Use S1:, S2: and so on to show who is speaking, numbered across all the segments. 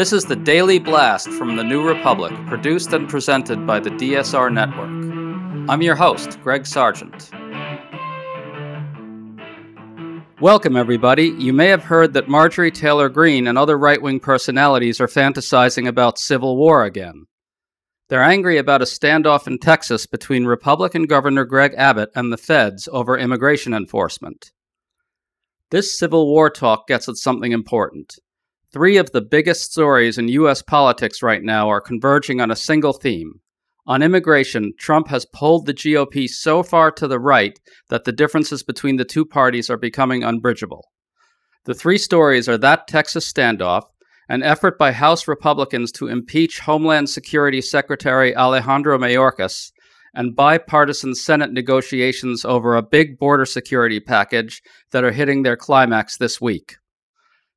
S1: This is the Daily Blast from the New Republic, produced and presented by the DSR Network. I'm your host, Greg Sargent. Welcome, everybody. You may have heard that Marjorie Taylor Greene and other right wing personalities are fantasizing about civil war again. They're angry about a standoff in Texas between Republican Governor Greg Abbott and the feds over immigration enforcement. This civil war talk gets at something important. Three of the biggest stories in U.S. politics right now are converging on a single theme. On immigration, Trump has pulled the GOP so far to the right that the differences between the two parties are becoming unbridgeable. The three stories are that Texas standoff, an effort by House Republicans to impeach Homeland Security Secretary Alejandro Mayorkas, and bipartisan Senate negotiations over a big border security package that are hitting their climax this week.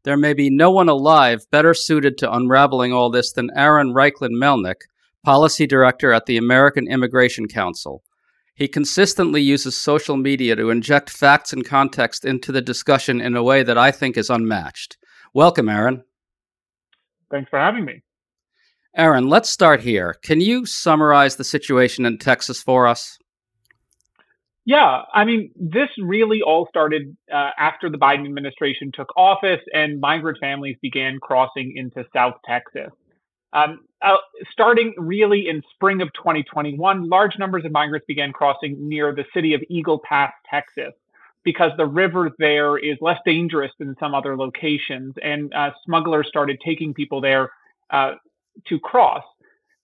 S1: There may be no one alive better suited to unraveling all this than Aaron Reichlin Melnick, Policy Director at the American Immigration Council. He consistently uses social media to inject facts and context into the discussion in a way that I think is unmatched. Welcome, Aaron.
S2: Thanks for having me.
S1: Aaron, let's start here. Can you summarize the situation in Texas for us?
S2: Yeah, I mean, this really all started uh, after the Biden administration took office and migrant families began crossing into South Texas. Um, uh, starting really in spring of 2021, large numbers of migrants began crossing near the city of Eagle Pass, Texas, because the river there is less dangerous than some other locations, and uh, smugglers started taking people there uh, to cross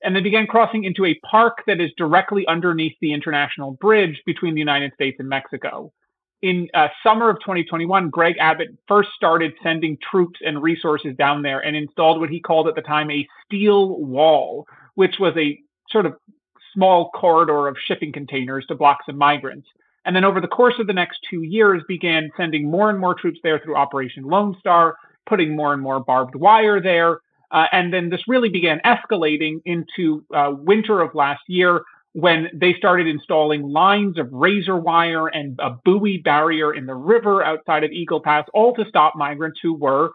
S2: and they began crossing into a park that is directly underneath the international bridge between the United States and Mexico. In uh, summer of 2021, Greg Abbott first started sending troops and resources down there and installed what he called at the time a steel wall, which was a sort of small corridor of shipping containers to block some migrants. And then over the course of the next two years, began sending more and more troops there through Operation Lone Star, putting more and more barbed wire there, uh, and then this really began escalating into uh, winter of last year when they started installing lines of razor wire and a buoy barrier in the river outside of Eagle Pass, all to stop migrants who were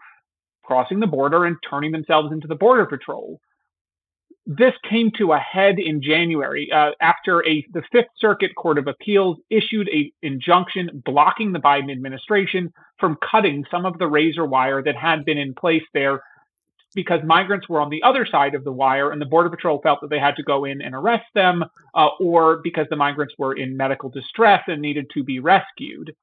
S2: crossing the border and turning themselves into the Border Patrol. This came to a head in January uh, after a the Fifth Circuit Court of Appeals issued an injunction blocking the Biden administration from cutting some of the razor wire that had been in place there because migrants were on the other side of the wire and the Border Patrol felt that they had to go in and arrest them, uh, or because the migrants were in medical distress and needed to be rescued.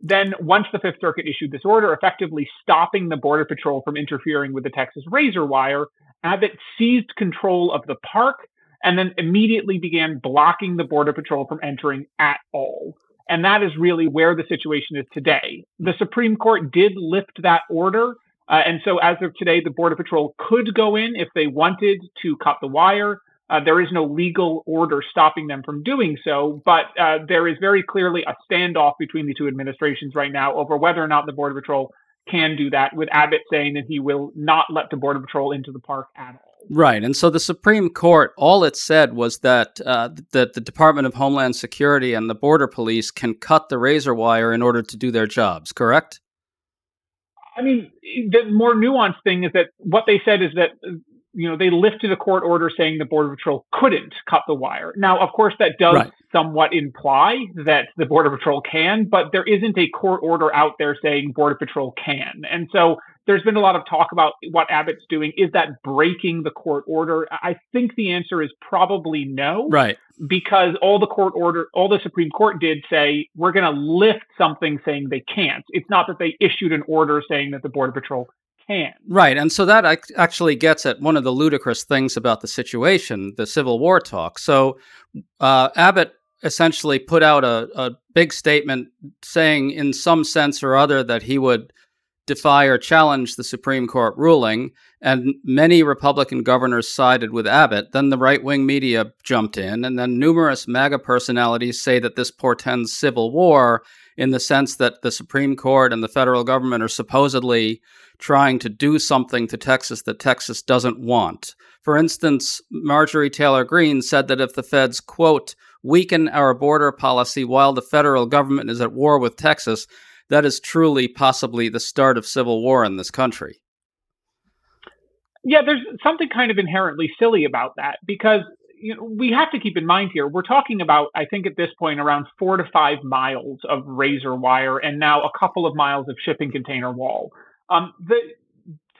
S2: Then, once the Fifth Circuit issued this order, effectively stopping the Border Patrol from interfering with the Texas razor wire, Abbott seized control of the park and then immediately began blocking the Border Patrol from entering at all. And that is really where the situation is today. The Supreme Court did lift that order. Uh, and so as of today, the Border Patrol could go in if they wanted to cut the wire. Uh, there is no legal order stopping them from doing so, but uh, there is very clearly a standoff between the two administrations right now over whether or not the Border Patrol can do that, with Abbott saying that he will not let the Border Patrol into the park at all.
S1: Right, and so the Supreme Court, all it said was that uh, that the Department of Homeland Security and the Border Police can cut the razor wire in order to do their jobs. Correct?
S2: I mean, the more nuanced thing is that what they said is that you know, they lifted a court order saying the Border Patrol couldn't cut the wire. Now, of course, that does right. somewhat imply that the Border Patrol can, but there isn't a court order out there saying Border Patrol can. And so there's been a lot of talk about what Abbott's doing. Is that breaking the court order? I think the answer is probably no.
S1: Right.
S2: Because all the court order, all the Supreme Court did say, we're going to lift something saying they can't. It's not that they issued an order saying that the Border Patrol can.
S1: Right. And so that actually gets at one of the ludicrous things about the situation, the Civil War talk. So uh, Abbott essentially put out a, a big statement saying, in some sense or other, that he would defy or challenge the Supreme Court ruling, and many Republican governors sided with Abbott. Then the right wing media jumped in, and then numerous MAGA personalities say that this portends civil war in the sense that the Supreme Court and the federal government are supposedly trying to do something to Texas that Texas doesn't want. For instance, Marjorie Taylor Greene said that if the feds, quote, weaken our border policy while the federal government is at war with Texas, that is truly possibly the start of civil war in this country.
S2: Yeah, there's something kind of inherently silly about that because you know, we have to keep in mind here, we're talking about, I think at this point, around four to five miles of razor wire and now a couple of miles of shipping container wall. Um, the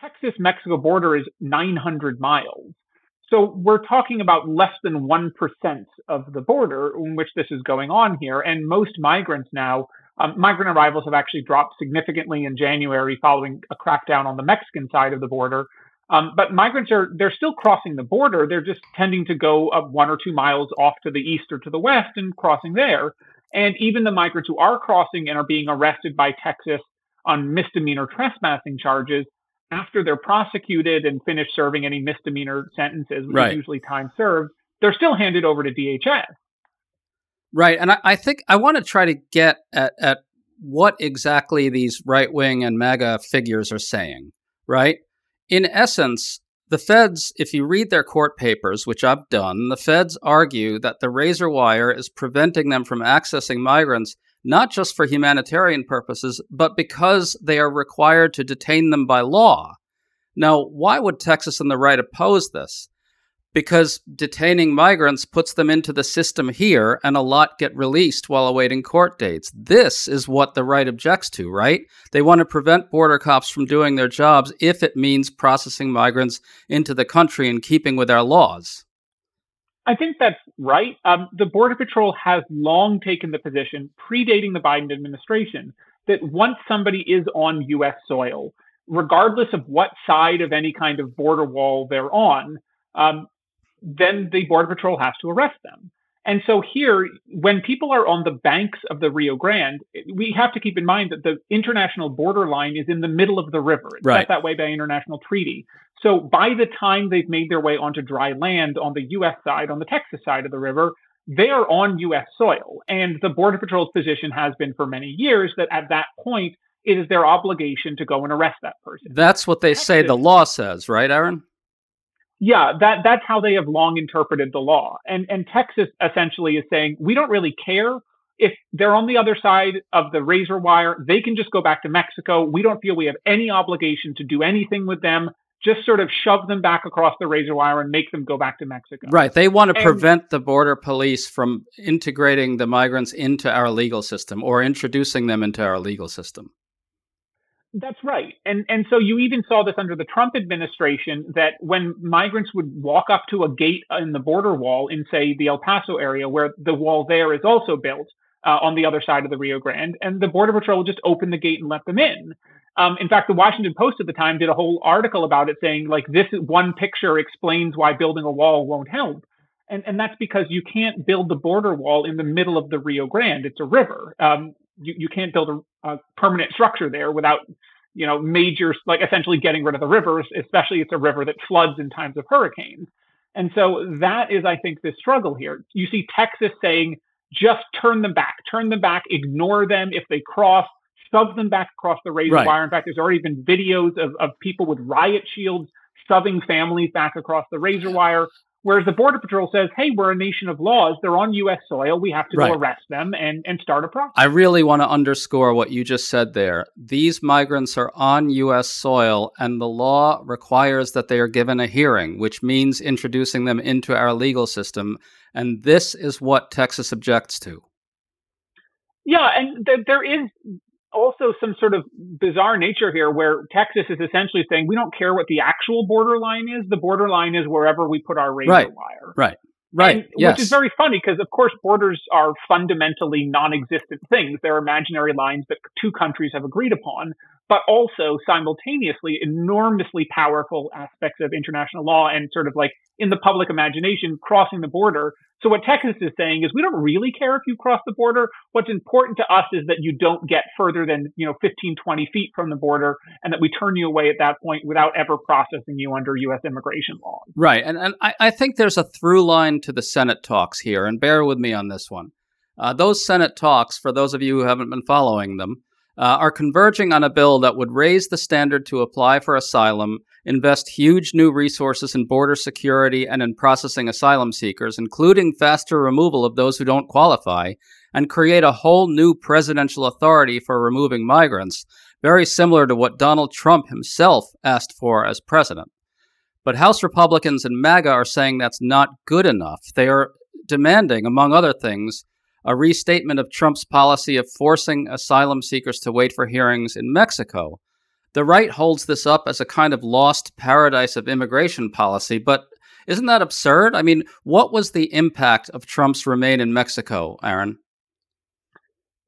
S2: Texas Mexico border is 900 miles. So we're talking about less than 1% of the border in which this is going on here. And most migrants now, um, migrant arrivals have actually dropped significantly in January following a crackdown on the Mexican side of the border. Um, but migrants are, they're still crossing the border. They're just tending to go up one or two miles off to the east or to the west and crossing there. And even the migrants who are crossing and are being arrested by Texas on misdemeanor trespassing charges, after they're prosecuted and finish serving any misdemeanor sentences, which right. is usually time served, they're still handed over to DHS.
S1: Right. And I, I think I want to try to get at, at what exactly these right wing and MAGA figures are saying, right? In essence, the feds, if you read their court papers, which I've done, the feds argue that the razor wire is preventing them from accessing migrants not just for humanitarian purposes, but because they are required to detain them by law. Now, why would Texas and the right oppose this? Because detaining migrants puts them into the system here, and a lot get released while awaiting court dates. This is what the right objects to, right? They want to prevent border cops from doing their jobs if it means processing migrants into the country in keeping with our laws.
S2: I think that's right. Um, the Border Patrol has long taken the position, predating the Biden administration, that once somebody is on U.S. soil, regardless of what side of any kind of border wall they're on, um, then the Border Patrol has to arrest them. And so here, when people are on the banks of the Rio Grande, we have to keep in mind that the international border line is in the middle of the river. It's right. set that way by international treaty. So by the time they've made their way onto dry land on the U.S. side, on the Texas side of the river, they are on U.S. soil. And the Border Patrol's position has been for many years that at that point, it is their obligation to go and arrest that person.
S1: That's what they Texas, say the law says, right, Aaron?
S2: Yeah, that that's how they have long interpreted the law. And and Texas essentially is saying we don't really care if they're on the other side of the razor wire, they can just go back to Mexico. We don't feel we have any obligation to do anything with them. Just sort of shove them back across the razor wire and make them go back to Mexico.
S1: Right. They want to and, prevent the border police from integrating the migrants into our legal system or introducing them into our legal system.
S2: That's right. And and so you even saw this under the Trump administration that when migrants would walk up to a gate in the border wall in say the El Paso area where the wall there is also built uh, on the other side of the Rio Grande and the border patrol would just open the gate and let them in. Um, in fact, the Washington Post at the time did a whole article about it saying like this one picture explains why building a wall won't help. And, and that's because you can't build the border wall in the middle of the Rio Grande. It's a river. Um, you, you can't build a, a permanent structure there without you know, major, like essentially getting rid of the rivers, especially it's a river that floods in times of hurricanes. And so that is, I think, the struggle here. You see Texas saying, just turn them back, turn them back, ignore them if they cross, shove them back across the razor right. wire. In fact, there's already been videos of, of people with riot shields shoving families back across the razor wire. Whereas the Border Patrol says, hey, we're a nation of laws. They're on U.S. soil. We have to right. go arrest them and, and start a process.
S1: I really want to underscore what you just said there. These migrants are on U.S. soil, and the law requires that they are given a hearing, which means introducing them into our legal system. And this is what Texas objects to.
S2: Yeah, and th- there is also some sort of bizarre nature here where Texas is essentially saying we don't care what the actual borderline is. The borderline is wherever we put our razor
S1: right.
S2: wire.
S1: Right. Right.
S2: And,
S1: yes.
S2: Which is very funny because, of course, borders are fundamentally non existent things. They're imaginary lines that two countries have agreed upon but also simultaneously enormously powerful aspects of international law and sort of like in the public imagination crossing the border. So what Texas is saying is we don't really care if you cross the border. What's important to us is that you don't get further than, you know, 15, 20 feet from the border and that we turn you away at that point without ever processing you under U.S. immigration law.
S1: Right. And, and I, I think there's a through line to the Senate talks here, and bear with me on this one. Uh, those Senate talks, for those of you who haven't been following them, uh, are converging on a bill that would raise the standard to apply for asylum, invest huge new resources in border security and in processing asylum seekers, including faster removal of those who don't qualify, and create a whole new presidential authority for removing migrants, very similar to what Donald Trump himself asked for as president. But House Republicans and MAGA are saying that's not good enough. They are demanding, among other things, a restatement of Trump's policy of forcing asylum seekers to wait for hearings in Mexico. The right holds this up as a kind of lost paradise of immigration policy, but isn't that absurd? I mean, what was the impact of Trump's remain in Mexico, Aaron?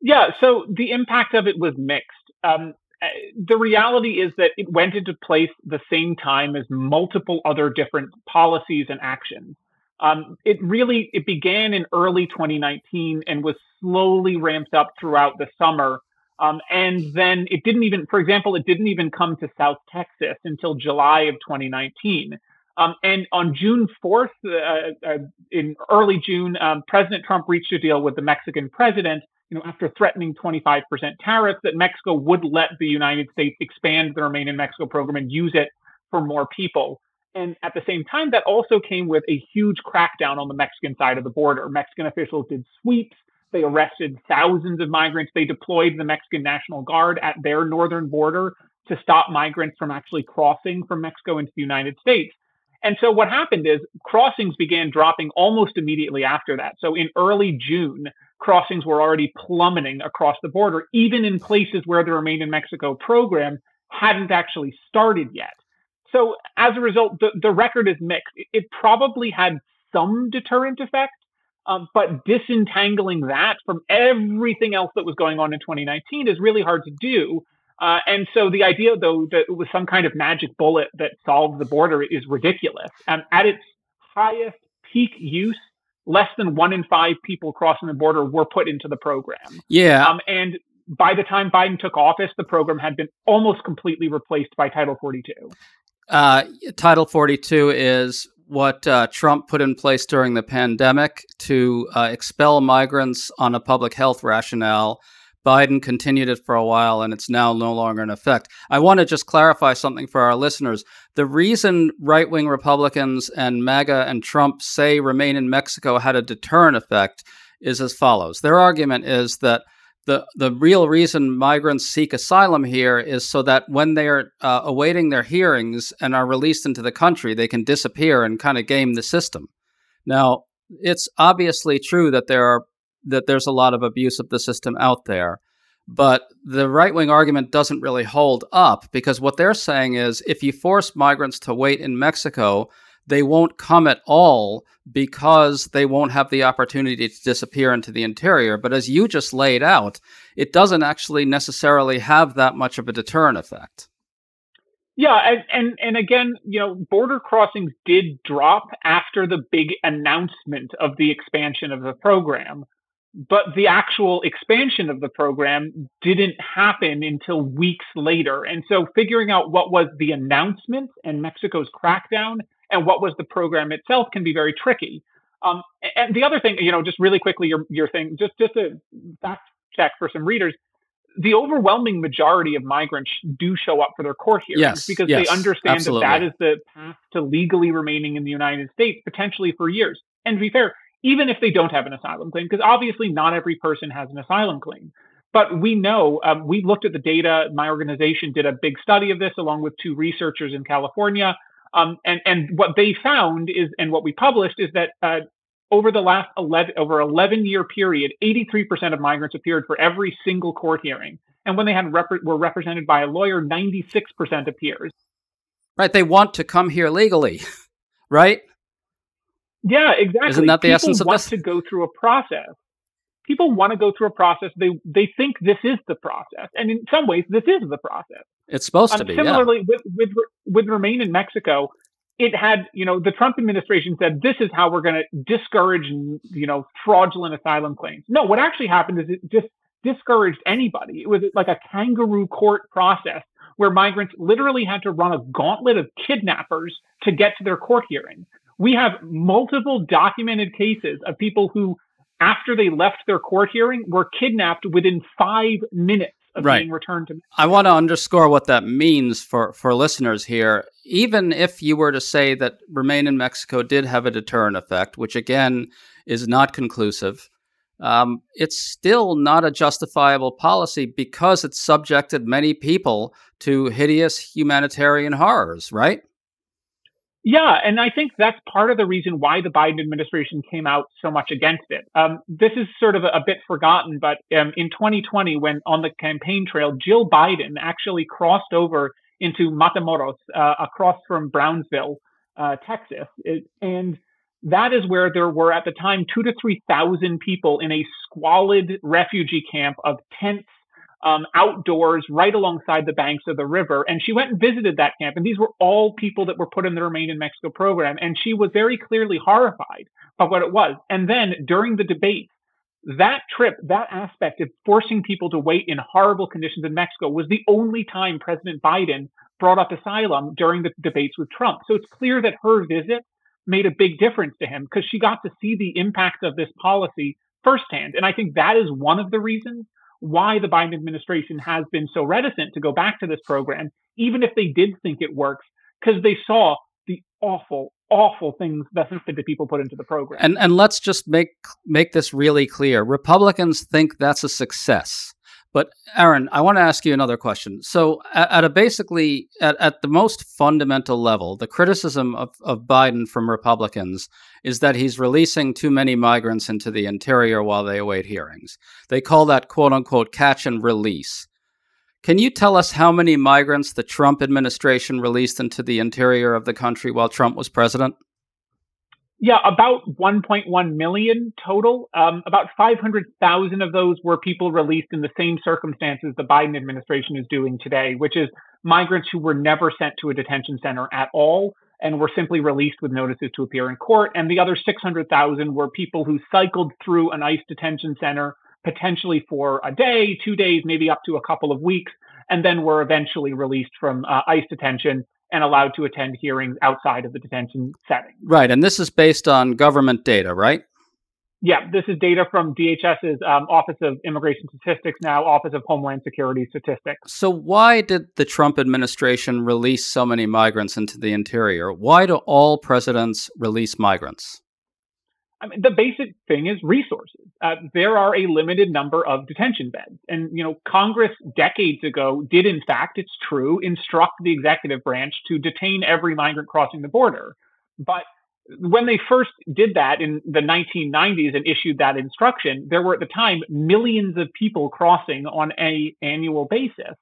S2: Yeah, so the impact of it was mixed. Um, eh, the reality is that it went into place the same time as multiple other different policies and actions. Um, it really it began in early 2019 and was slowly ramped up throughout the summer. Um, and then it didn't even, for example, it didn't even come to South Texas until July of 2019. Um, and on June 4th, uh, uh, in early June, um, President Trump reached a deal with the Mexican president, you know, after threatening 25% tariffs, that Mexico would let the United States expand the Remain in Mexico program and use it for more people. And at the same time, that also came with a huge crackdown on the Mexican side of the border. Mexican officials did sweeps. They arrested thousands of migrants. They deployed the Mexican National Guard at their northern border to stop migrants from actually crossing from Mexico into the United States. And so what happened is crossings began dropping almost immediately after that. So in early June, crossings were already plummeting across the border, even in places where the Remain in Mexico program hadn't actually started yet. So as a result, the, the record is mixed. It probably had some deterrent effect, um, but disentangling that from everything else that was going on in 2019 is really hard to do. Uh, and so the idea, though, that it was some kind of magic bullet that solved the border is ridiculous. And at its highest peak use, less than one in five people crossing the border were put into the program.
S1: Yeah.
S2: Um, and by the time Biden took office, the program had been almost completely replaced by Title 42.
S1: Uh, Title 42 is what uh, Trump put in place during the pandemic to uh, expel migrants on a public health rationale. Biden continued it for a while and it's now no longer in effect. I want to just clarify something for our listeners. The reason right wing Republicans and MAGA and Trump say remain in Mexico had a deterrent effect is as follows. Their argument is that the the real reason migrants seek asylum here is so that when they are uh, awaiting their hearings and are released into the country, they can disappear and kind of game the system. Now, it's obviously true that there are that there's a lot of abuse of the system out there, but the right wing argument doesn't really hold up because what they're saying is if you force migrants to wait in Mexico, they won't come at all because they won't have the opportunity to disappear into the interior. But as you just laid out, it doesn't actually necessarily have that much of a deterrent effect.
S2: Yeah, and, and and again, you know, border crossings did drop after the big announcement of the expansion of the program, but the actual expansion of the program didn't happen until weeks later. And so figuring out what was the announcement and Mexico's crackdown and what was the program itself can be very tricky. Um, and the other thing, you know, just really quickly, your your thing, just just a fact check for some readers the overwhelming majority of migrants do show up for their court hearings
S1: yes,
S2: because
S1: yes,
S2: they understand
S1: absolutely.
S2: that that is the path to legally remaining in the United States, potentially for years. And to be fair, even if they don't have an asylum claim, because obviously not every person has an asylum claim. But we know, um, we looked at the data. My organization did a big study of this along with two researchers in California. Um, and, and what they found is, and what we published is that uh, over the last 11 over 11 year period 83% of migrants appeared for every single court hearing. And when they had rep- were represented by a lawyer 96% appears
S1: right they want to come here legally right?
S2: Yeah exactly.
S1: Isn't that the
S2: people
S1: essence of
S2: want
S1: this?
S2: to go through a process people want to go through a process they they think this is the process and in some ways this is the process
S1: it's supposed
S2: um,
S1: to be
S2: similarly
S1: yeah.
S2: with, with with remain in mexico it had, you know, the Trump administration said this is how we're going to discourage, you know, fraudulent asylum claims. No, what actually happened is it just discouraged anybody. It was like a kangaroo court process where migrants literally had to run a gauntlet of kidnappers to get to their court hearing. We have multiple documented cases of people who, after they left their court hearing, were kidnapped within five minutes of
S1: right.
S2: being returned to Mexico.
S1: I want to underscore what that means for, for listeners here. Even if you were to say that Remain in Mexico did have a deterrent effect, which again is not conclusive, um, it's still not a justifiable policy because it subjected many people to hideous humanitarian horrors, right?
S2: Yeah, and I think that's part of the reason why the Biden administration came out so much against it. Um, this is sort of a, a bit forgotten, but um, in 2020, when on the campaign trail, Jill Biden actually crossed over into Matamoros, uh, across from Brownsville, uh, Texas, it, and that is where there were at the time two to three thousand people in a squalid refugee camp of tents um, outdoors right alongside the banks of the river. And she went and visited that camp. And these were all people that were put in the Remain in Mexico program. And she was very clearly horrified by what it was. And then during the debate, that trip, that aspect of forcing people to wait in horrible conditions in Mexico was the only time President Biden brought up asylum during the debates with Trump. So it's clear that her visit made a big difference to him because she got to see the impact of this policy firsthand. And I think that is one of the reasons why the Biden administration has been so reticent to go back to this program, even if they did think it works, because they saw the awful, awful things that the people put into the program.
S1: And and let's just make make this really clear. Republicans think that's a success. But Aaron, I want to ask you another question. So, at, at a basically at, at the most fundamental level, the criticism of, of Biden from Republicans is that he's releasing too many migrants into the interior while they await hearings. They call that "quote unquote" catch and release. Can you tell us how many migrants the Trump administration released into the interior of the country while Trump was president?
S2: Yeah, about 1.1 million total. Um, about 500,000 of those were people released in the same circumstances the Biden administration is doing today, which is migrants who were never sent to a detention center at all and were simply released with notices to appear in court. And the other 600,000 were people who cycled through an ICE detention center potentially for a day, two days, maybe up to a couple of weeks, and then were eventually released from uh, ICE detention and allowed to attend hearings outside of the detention setting.
S1: Right. And this is based on government data, right?
S2: Yeah, this is data from DHS's um, Office of Immigration Statistics, now Office of Homeland Security Statistics.
S1: So, why did the Trump administration release so many migrants into the interior? Why do all presidents release migrants?
S2: I mean, the basic thing is resources. Uh, there are a limited number of detention beds. And, you know, Congress decades ago did, in fact, it's true, instruct the executive branch to detain every migrant crossing the border. But when they first did that in the 1990s and issued that instruction, there were at the time millions of people crossing on a annual basis.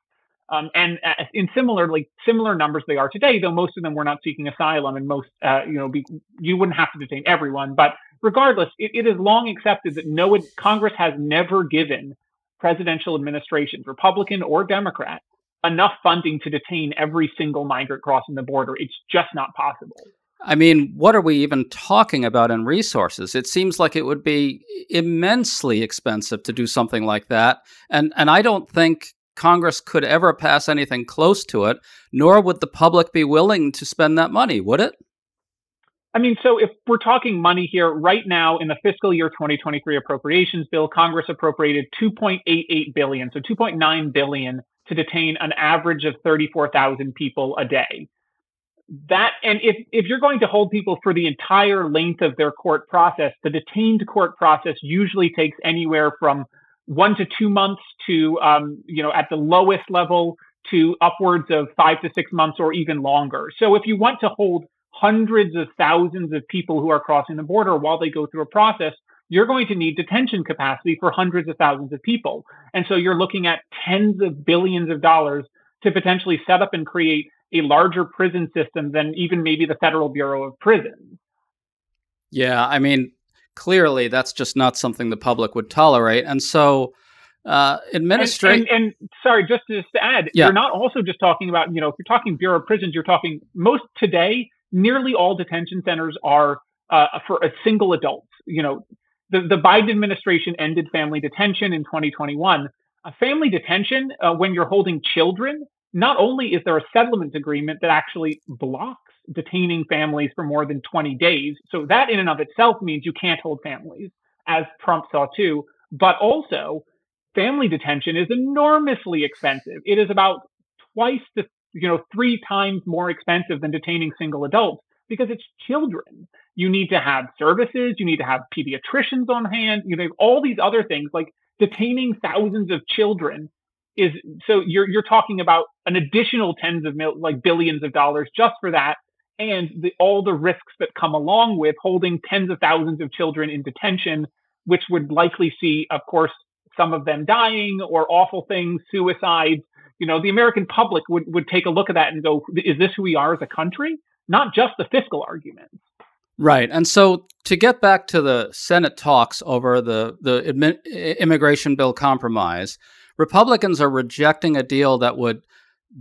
S2: Um, and uh, in similarly similar numbers they are today, though most of them were not seeking asylum, and most uh, you know be, you wouldn't have to detain everyone. But regardless, it, it is long accepted that no Congress has never given presidential administrations, Republican or Democrat, enough funding to detain every single migrant crossing the border. It's just not possible.
S1: I mean, what are we even talking about in resources? It seems like it would be immensely expensive to do something like that. And and I don't think Congress could ever pass anything close to it, nor would the public be willing to spend that money, would it?
S2: I mean, so if we're talking money here, right now in the fiscal year 2023 appropriations bill, Congress appropriated 2.88 billion, so 2.9 billion to detain an average of 34,000 people a day. That and if if you're going to hold people for the entire length of their court process, the detained court process usually takes anywhere from one to two months to um, you know at the lowest level to upwards of five to six months or even longer. So if you want to hold hundreds of thousands of people who are crossing the border while they go through a process, you're going to need detention capacity for hundreds of thousands of people. And so you're looking at tens of billions of dollars to potentially set up and create a larger prison system than even maybe the Federal Bureau of Prisons.
S1: Yeah, I mean, clearly that's just not something the public would tolerate. And so uh, administration.
S2: And, and, and, sorry, just to, just to add, yeah. you're not also just talking about, you know, if you're talking Bureau of Prisons, you're talking most today, nearly all detention centers are uh, for a single adult. You know, the, the Biden administration ended family detention in 2021. A family detention, uh, when you're holding children, not only is there a settlement agreement that actually blocks detaining families for more than 20 days, so that in and of itself means you can't hold families, as Trump saw too, but also family detention is enormously expensive. It is about twice to you know three times more expensive than detaining single adults because it's children. You need to have services, you need to have pediatricians on hand, you know, all these other things like detaining thousands of children is so you're you're talking about an additional tens of mil, like billions of dollars just for that and the, all the risks that come along with holding tens of thousands of children in detention which would likely see of course some of them dying or awful things suicides you know the american public would would take a look at that and go is this who we are as a country not just the fiscal arguments
S1: Right. And so to get back to the Senate talks over the, the immigration bill compromise, Republicans are rejecting a deal that would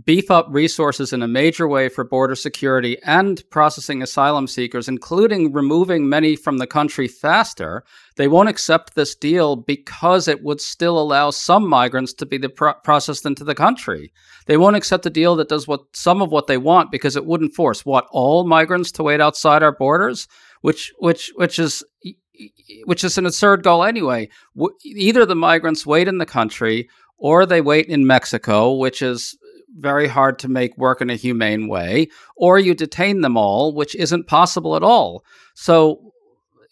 S1: beef up resources in a major way for border security and processing asylum seekers, including removing many from the country faster. They won't accept this deal because it would still allow some migrants to be pro- processed into the country. They won't accept a deal that does what some of what they want because it wouldn't force what all migrants to wait outside our borders, which which which is which is an absurd goal anyway. Either the migrants wait in the country or they wait in Mexico, which is very hard to make work in a humane way, or you detain them all, which isn't possible at all. So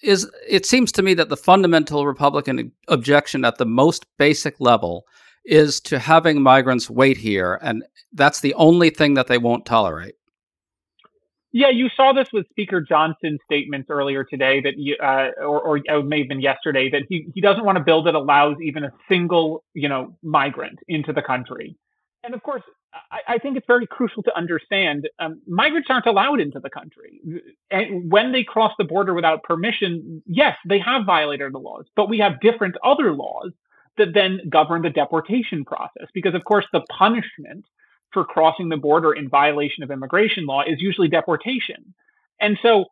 S1: is it seems to me that the fundamental Republican objection at the most basic level is to having migrants wait here, and that's the only thing that they won't tolerate.
S2: Yeah, you saw this with Speaker Johnson's statements earlier today that you, uh, or, or may have been yesterday that he, he doesn't want to build that allows even a single, you know, migrant into the country. And of course, I, I think it's very crucial to understand um, migrants aren't allowed into the country. And when they cross the border without permission, yes, they have violated the laws, but we have different other laws that then govern the deportation process. Because, of course, the punishment for crossing the border in violation of immigration law is usually deportation. And so,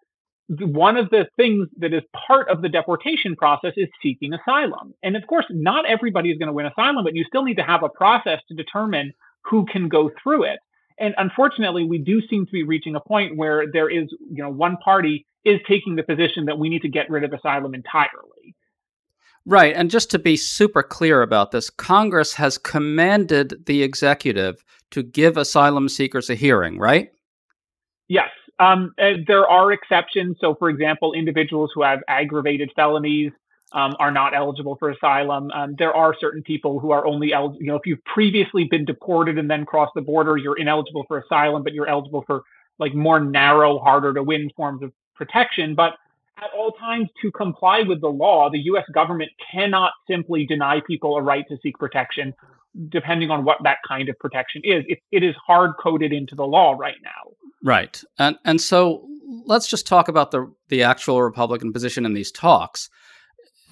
S2: one of the things that is part of the deportation process is seeking asylum. And of course, not everybody is going to win asylum, but you still need to have a process to determine who can go through it. And unfortunately, we do seem to be reaching a point where there is, you know, one party is taking the position that we need to get rid of asylum entirely.
S1: Right. And just to be super clear about this, Congress has commanded the executive to give asylum seekers a hearing, right?
S2: Yes. Um, there are exceptions. So, for example, individuals who have aggravated felonies um, are not eligible for asylum. Um, there are certain people who are only eligible. You know, if you've previously been deported and then crossed the border, you're ineligible for asylum, but you're eligible for like more narrow, harder to win forms of protection. But at all times, to comply with the law, the U.S. government cannot simply deny people a right to seek protection, depending on what that kind of protection is. It, it is hard coded into the law right now.
S1: Right, and and so let's just talk about the the actual Republican position in these talks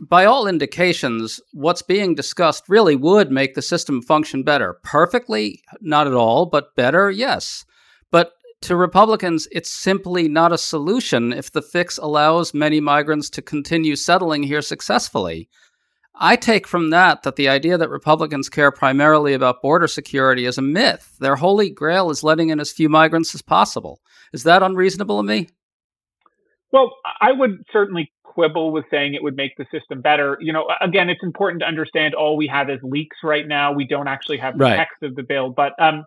S1: by all indications, what's being discussed really would make the system function better. Perfectly, not at all, but better, yes. But to Republicans, it's simply not a solution if the fix allows many migrants to continue settling here successfully. I take from that that the idea that Republicans care primarily about border security is a myth. Their holy grail is letting in as few migrants as possible. Is that unreasonable of me?
S2: Well, I would certainly quibble with saying it would make the system better. You know, again, it's important to understand all we have is leaks right now. We don't actually have the right. text of the bill, but um,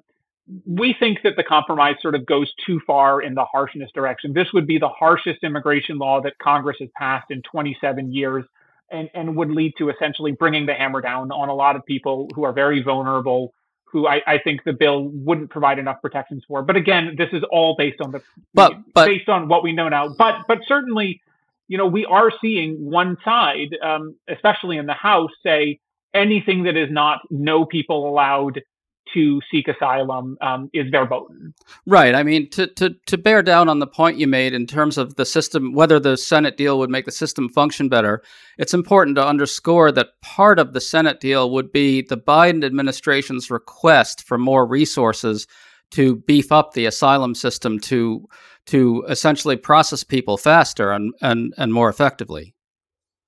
S2: we think that the compromise sort of goes too far in the harshness direction. This would be the harshest immigration law that Congress has passed in 27 years and, and would lead to essentially bringing the hammer down on a lot of people who are very vulnerable, who I, I think the bill wouldn't provide enough protections for. But again, this is all based on the but, but based on what we know now. But but certainly, you know, we are seeing one side, um, especially in the House, say anything that is not no people allowed to seek asylum um, is verboten.
S1: Right. I mean, to, to, to bear down on the point you made in terms of the system, whether the Senate deal would make the system function better, it's important to underscore that part of the Senate deal would be the Biden administration's request for more resources to beef up the asylum system to to essentially process people faster and, and, and more effectively.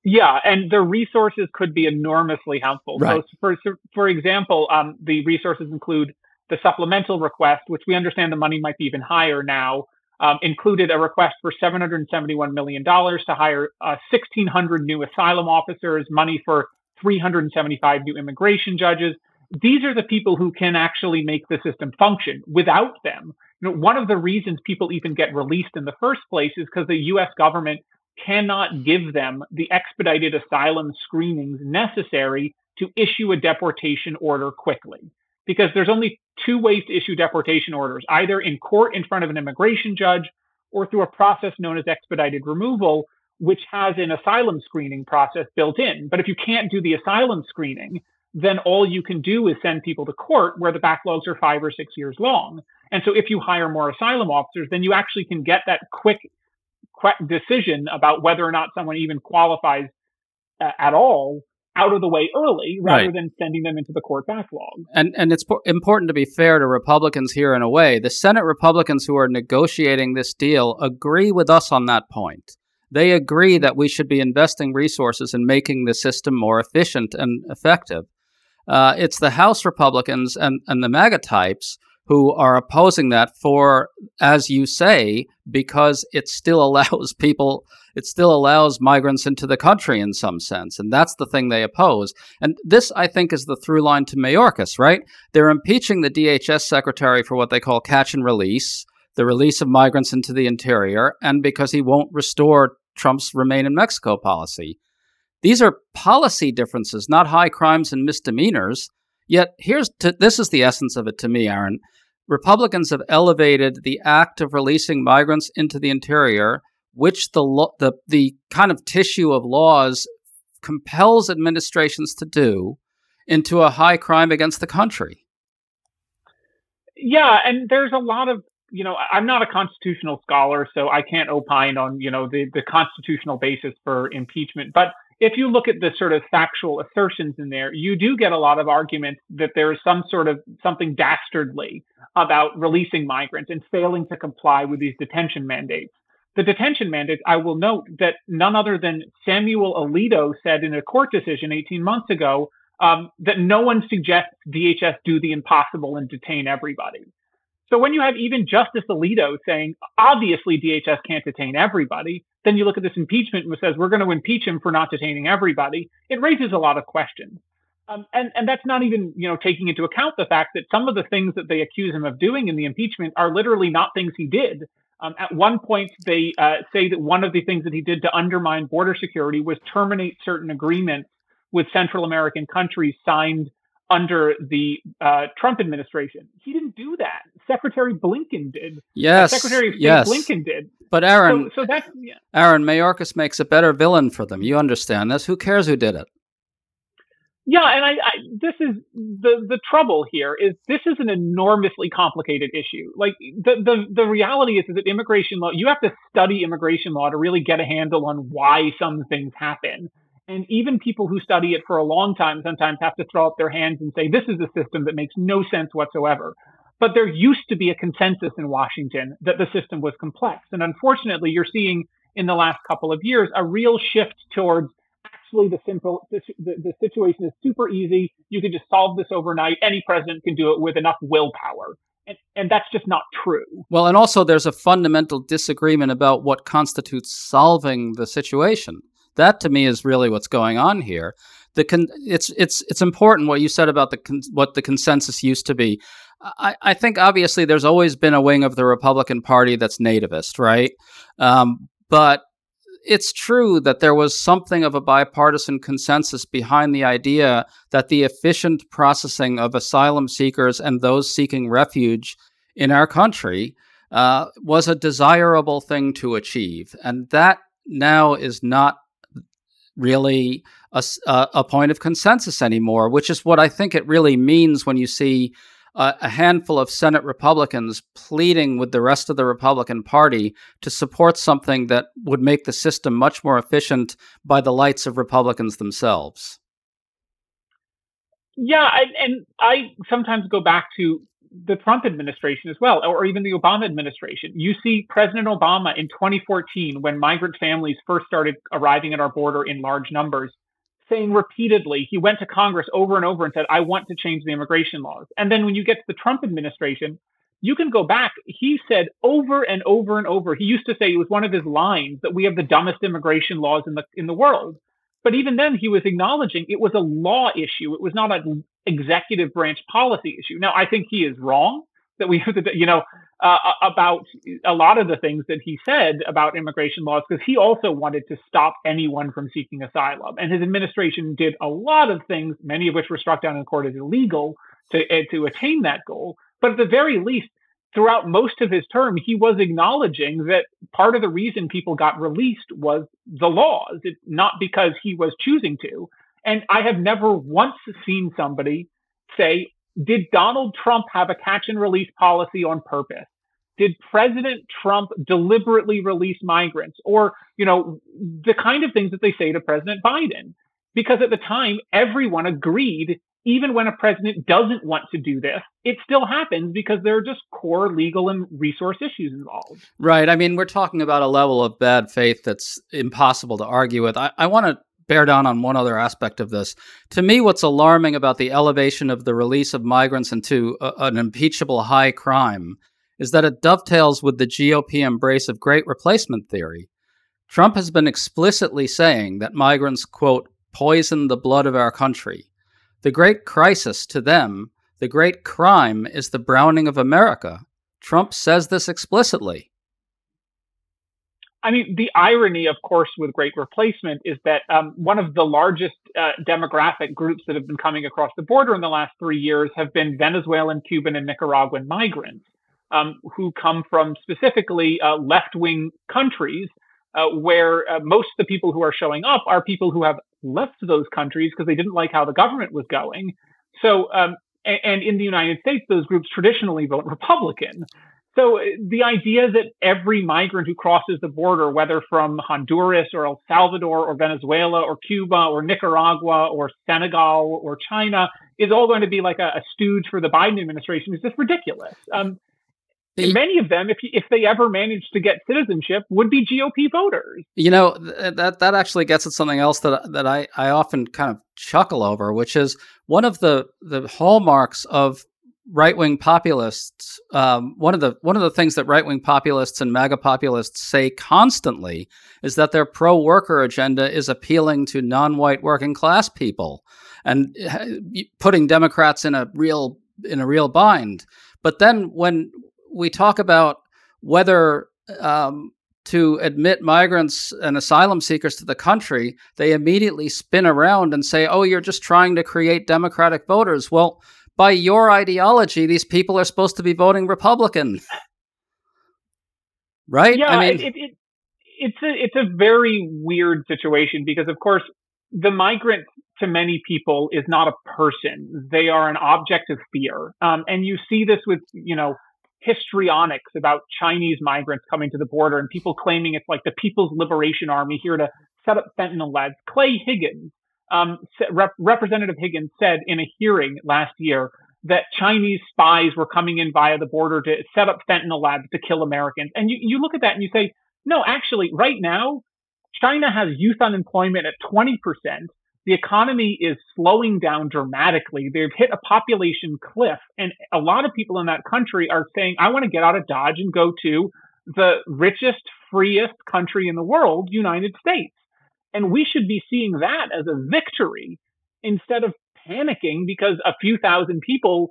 S2: Yeah, and the resources could be enormously helpful. Right. So, for for example, um, the resources include the supplemental request, which we understand the money might be even higher now. Um, included a request for $771 million to hire uh, 1,600 new asylum officers, money for 375 new immigration judges. These are the people who can actually make the system function. Without them, you know, one of the reasons people even get released in the first place is because the U.S. government cannot give them the expedited asylum screenings necessary to issue a deportation order quickly. Because there's only two ways to issue deportation orders either in court in front of an immigration judge or through a process known as expedited removal, which has an asylum screening process built in. But if you can't do the asylum screening, then all you can do is send people to court where the backlogs are five or six years long. And so if you hire more asylum officers, then you actually can get that quick decision about whether or not someone even qualifies uh, at all out of the way early rather right. than sending them into the court backlog.
S1: And and it's po- important to be fair to Republicans here in a way. The Senate Republicans who are negotiating this deal agree with us on that point. They agree that we should be investing resources in making the system more efficient and effective. Uh, it's the House Republicans and, and the MAGA types who are opposing that for, as you say, because it still allows people, it still allows migrants into the country in some sense. And that's the thing they oppose. And this, I think, is the through line to Mayorkas, right? They're impeaching the DHS secretary for what they call catch and release, the release of migrants into the interior, and because he won't restore Trump's remain in Mexico policy. These are policy differences, not high crimes and misdemeanors. Yet here's to, this is the essence of it to me, Aaron. Republicans have elevated the act of releasing migrants into the interior, which the lo- the the kind of tissue of laws compels administrations to do, into a high crime against the country.
S2: Yeah, and there's a lot of you know I'm not a constitutional scholar, so I can't opine on you know the the constitutional basis for impeachment, but if you look at the sort of factual assertions in there, you do get a lot of arguments that there is some sort of something dastardly about releasing migrants and failing to comply with these detention mandates. The detention mandates, I will note that none other than Samuel Alito said in a court decision 18 months ago um, that no one suggests DHS do the impossible and detain everybody. So when you have even Justice Alito saying, obviously DHS can't detain everybody, then you look at this impeachment and says, we're going to impeach him for not detaining everybody. It raises a lot of questions. Um, and, and that's not even, you know, taking into account the fact that some of the things that they accuse him of doing in the impeachment are literally not things he did. Um, at one point, they uh, say that one of the things that he did to undermine border security was terminate certain agreements with Central American countries signed under the uh, Trump administration. He didn't do that. Secretary Blinken did.
S1: Yes.
S2: Uh, Secretary of
S1: yes.
S2: Blinken did.
S1: But Aaron,
S2: so, so that's yeah.
S1: Aaron Mayorkas makes a better villain for them. You understand this? Who cares who did it?
S2: Yeah, and I, I, this is the the trouble here is this is an enormously complicated issue. Like the the the reality is, is that immigration law you have to study immigration law to really get a handle on why some things happen And even people who study it for a long time sometimes have to throw up their hands and say, this is a system that makes no sense whatsoever. But there used to be a consensus in Washington that the system was complex. And unfortunately, you're seeing in the last couple of years a real shift towards actually the simple the, the, situation is super easy. You can just solve this overnight. Any president can do it with enough willpower. And, and that's just not true.
S1: Well, and also there's a fundamental disagreement about what constitutes solving the situation. That to me is really what's going on here. The con- it's it's it's important what you said about the con- what the consensus used to be. I, I think obviously there's always been a wing of the Republican Party that's nativist, right? Um, but it's true that there was something of a bipartisan consensus behind the idea that the efficient processing of asylum seekers and those seeking refuge in our country uh, was a desirable thing to achieve. And that now is not really a, a point of consensus anymore, which is what I think it really means when you see uh, a handful of Senate Republicans pleading with the rest of the Republican Party to support something that would make the system much more efficient by the lights of Republicans themselves.
S2: Yeah, I, and I sometimes go back to the Trump administration as well, or even the Obama administration. You see President Obama in 2014, when migrant families first started arriving at our border in large numbers, saying repeatedly, he went to Congress over and over and said, I want to change the immigration laws. And then when you get to the Trump administration, you can go back. He said over and over and over, he used to say it was one of his lines that we have the dumbest immigration laws in the in the world. But even then, he was acknowledging it was a law issue. It was not an executive branch policy issue. Now, I think he is wrong that we, you know, uh, about a lot of the things that he said about immigration laws because he also wanted to stop anyone from seeking asylum. And his administration did a lot of things, many of which were struck down in court as illegal to, uh, to attain that goal. But at the very least, throughout most of his term, he was acknowledging that part of the reason people got released was the laws, it, not because he was choosing to. And I have never once seen somebody say, did Donald Trump have a catch and release policy on purpose? Did President Trump deliberately release migrants? Or, you know, the kind of things that they say to President Biden. Because at the time, everyone agreed, even when a president doesn't want to do this, it still happens because there are just core legal and resource issues involved.
S1: Right. I mean, we're talking about a level of bad faith that's impossible to argue with. I, I want to bear down on one other aspect of this. To me, what's alarming about the elevation of the release of migrants into a, an impeachable high crime is that it dovetails with the GOP embrace of great replacement theory. Trump has been explicitly saying that migrants, quote, poison the blood of our country. The great crisis to them, the great crime, is the browning of America. Trump says this explicitly.
S2: I mean, the irony, of course, with Great Replacement is that um, one of the largest uh, demographic groups that have been coming across the border in the last three years have been Venezuelan, Cuban, and Nicaraguan migrants um, who come from specifically uh, left wing countries uh, where uh, most of the people who are showing up are people who have left those countries because they didn't like how the government was going. So, um, and, in the United States, those groups traditionally vote Republican. So uh, the idea that every migrant who crosses the border, whether from Honduras or El Salvador or Venezuela or Cuba or Nicaragua or Senegal or China, is all going to be like a, a stooge for the Biden administration is just ridiculous. Um, many of them, if if they ever manage to get citizenship, would be GOP voters.
S1: You know that that actually gets at something else that that I I often kind of chuckle over, which is one of the the hallmarks of right wing populists, um, one of the one of the things that right wing populists and MAGA populists say constantly is that their pro worker agenda is appealing to non white working class people and uh, putting Democrats in a real in a real bind. But then when we talk about whether um, to admit migrants and asylum seekers to the country, they immediately spin around and say, "Oh, you're just trying to create Democratic voters." Well by your ideology, these people are supposed to be voting Republican, right?
S2: Yeah, I mean, it, it, it's a it's a very weird situation because, of course, the migrant to many people is not a person; they are an object of fear, um, and you see this with you know histrionics about Chinese migrants coming to the border and people claiming it's like the People's Liberation Army here to set up fentanyl labs. Clay Higgins, um, Rep- Representative Higgins said in a hearing last year that Chinese spies were coming in via the border to set up fentanyl labs to kill Americans. And you, you look at that and you say, no, actually, right now, China has youth unemployment at 20%. The economy is slowing down dramatically. They've hit a population cliff. And a lot of people in that country are saying, I want to get out of Dodge and go to the richest, freest country in the world, United States. And we should be seeing that as a victory instead of panicking because a few thousand people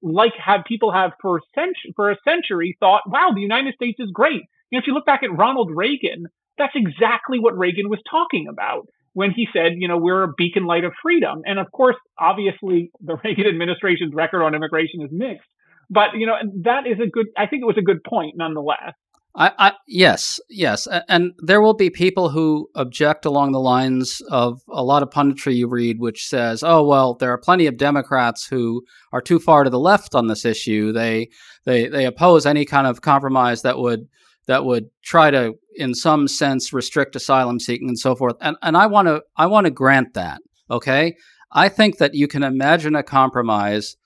S2: like have people have for century, for a century thought, wow, the United States is great. You know, if you look back at Ronald Reagan, that's exactly what Reagan was talking about when he said, you know, we're a beacon light of freedom. And of course, obviously, the Reagan administration's record on immigration is mixed. But you know, that is a good. I think it was a good point, nonetheless.
S1: I, I, yes, yes, and there will be people who object along the lines of a lot of punditry you read, which says, "Oh well, there are plenty of Democrats who are too far to the left on this issue. They they they oppose any kind of compromise that would that would try to, in some sense, restrict asylum seeking and so forth." And and I want to I want to grant that. Okay, I think that you can imagine a compromise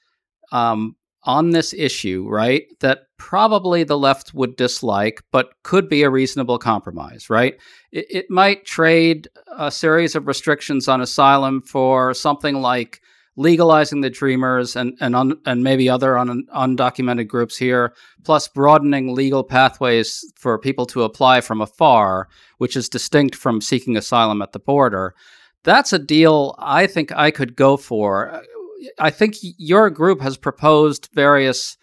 S1: um, on this issue, right, that probably the left would dislike, but could be a reasonable compromise, right? It, it, might trade a series of restrictions on asylum for something like legalizing the Dreamers and and, un, and maybe other un, undocumented groups here, plus broadening legal pathways for people to apply from afar, which is distinct from seeking asylum at the border. That's a deal I think I could go for I think your group has proposed various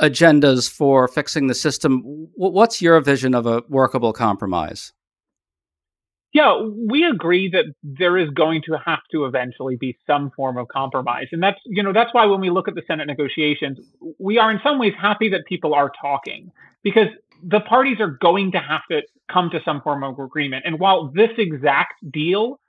S1: agendas for fixing the system. What's your vision of a workable compromise?
S2: Yeah, we agree that there is going to have to eventually be some form of compromise. And that's, you know, that's why when we look at the Senate negotiations, we are in some ways happy that people are talking because the parties are going to have to come to some form of agreement. And while this exact deal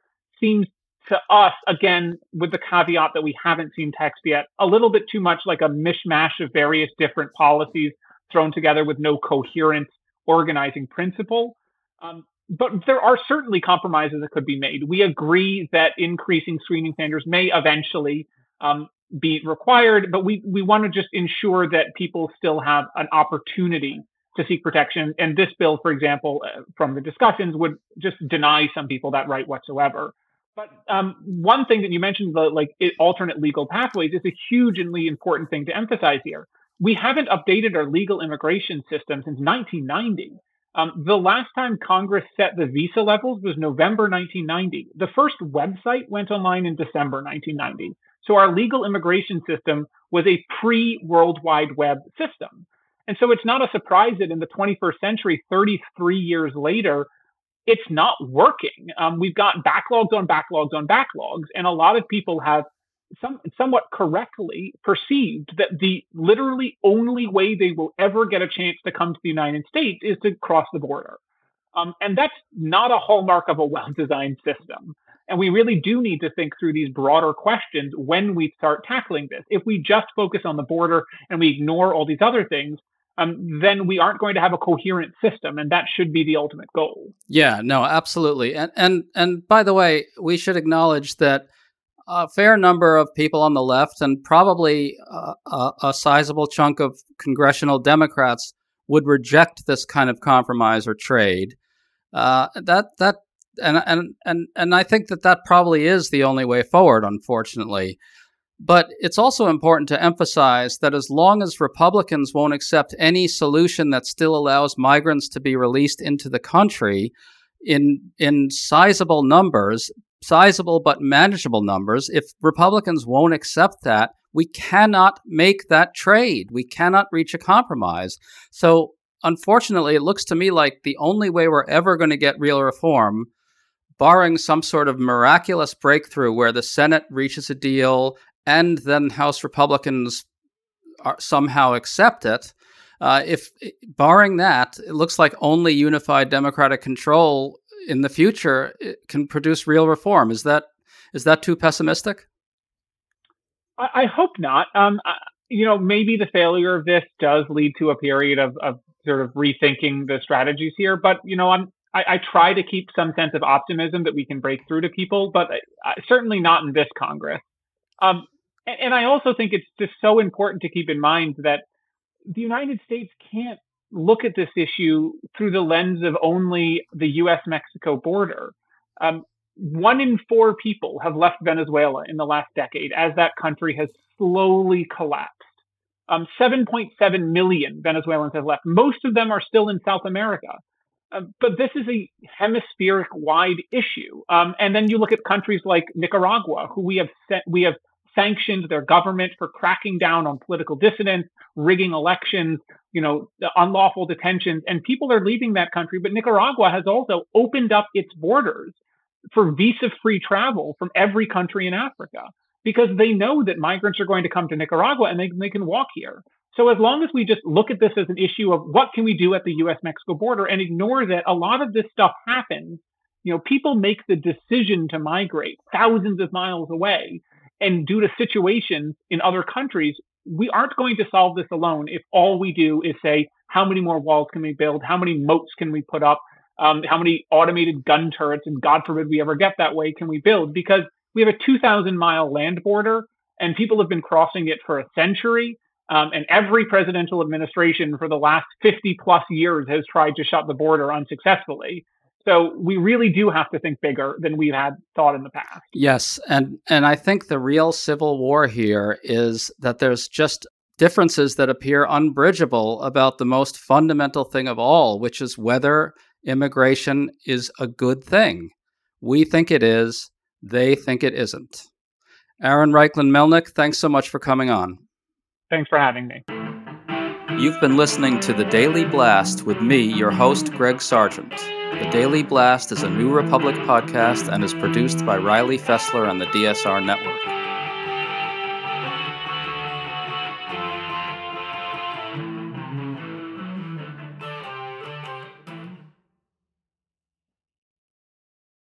S2: seems to us, again, with the caveat that we haven't seen text yet, a little bit too much like a mishmash of various different policies thrown together with no coherent organizing principle. Um, but there are certainly compromises that could be made. We agree that increasing screening standards may eventually um, be required, but we, we want to just ensure that people still have an opportunity to seek protection. And this bill, for example, uh, from the discussions, would just deny some people that right whatsoever. But um, one thing that you mentioned, the like alternate legal pathways, is a hugely important thing to emphasize here. We haven't updated our legal immigration system since 1990. Um, the last time Congress set the visa levels was November 1990. The first website went online in December 1990. So our legal immigration system was a pre-World Wide Web system. And so it's not a surprise that in the 21st century, 33 years later, it's not working. Um, we've got backlogs on backlogs on backlogs, and a lot of people have some, somewhat correctly perceived that the literally only way they will ever get a chance to come to the United States is to cross the border. Um, and that's not a hallmark of a well designed system. And we really do need to think through these broader questions when we start tackling this. If we just focus on the border and we ignore all these other things, um, then we aren't going to have a coherent system, and that should be the ultimate goal.
S1: Yeah, no, absolutely. And and and by the way, we should acknowledge that a fair number of people on the left, and probably a, a sizable chunk of congressional Democrats, would reject this kind of compromise or trade. Uh, that that and and and and I think that that probably is the only way forward. Unfortunately. But it's also important to emphasize that as long as Republicans won't accept any solution that still allows migrants to be released into the country in in sizable numbers, sizable but manageable numbers, if Republicans won't accept that, we cannot make that trade. We cannot reach a compromise. So unfortunately, it looks to me like the only way we're ever going to get real reform barring some sort of miraculous breakthrough where the Senate reaches a deal and then House Republicans are, somehow accept it. Uh, if barring that, it looks like only unified Democratic control in the future can produce real reform. Is that is that too pessimistic?
S2: I, I hope not. Um, I, you know, maybe the failure of this does lead to a period of, of sort of rethinking the strategies here. But you know, I'm I, I, try to keep some sense of optimism that we can break through to people, but uh, certainly not in this Congress. Um, and, and I also think it's just so important to keep in mind that the United States can't look at this issue through the lens of only the US Mexico border. Um, one in four people have left Venezuela in the last decade as that country has slowly collapsed. Um, 7.7 million Venezuelans have left. Most of them are still in South America. Uh, but this is a hemispheric wide issue. Um, and then you look at countries like Nicaragua, who we have sent, we have sanctioned their government for cracking down on political dissidents, rigging elections, you know, unlawful detentions, and people are leaving that country. But Nicaragua has also opened up its borders for visa-free travel from every country in Africa because they know that migrants are going to come to Nicaragua and they, they can walk here. So as long as we just look at this as an issue of what can we do at the US Mexico border and ignore that a lot of this stuff happens, you know, people make the decision to migrate thousands of miles away and due to situations in other countries, we aren't going to solve this alone if all we do is say, how many more walls can we build? How many moats can we put up? Um, how many automated gun turrets, and God forbid we ever get that way, can we build? Because we have a 2,000 mile land border and people have been crossing it for a century. Um, and every presidential administration for the last 50 plus years has tried to shut the border unsuccessfully. So we really do have to think bigger than we've had thought in the past.
S1: Yes, and and I think the real civil war here is that there's just differences that appear unbridgeable about the most fundamental thing of all, which is whether immigration is a good thing. We think it is, they think it isn't. Aaron Reichlin Melnick, thanks so much for coming on.
S2: Thanks for having me.
S1: You've been listening to The Daily Blast with me, your host, Greg Sargent. The Daily Blast is a New Republic podcast and is produced by Riley Fessler on the DSR Network.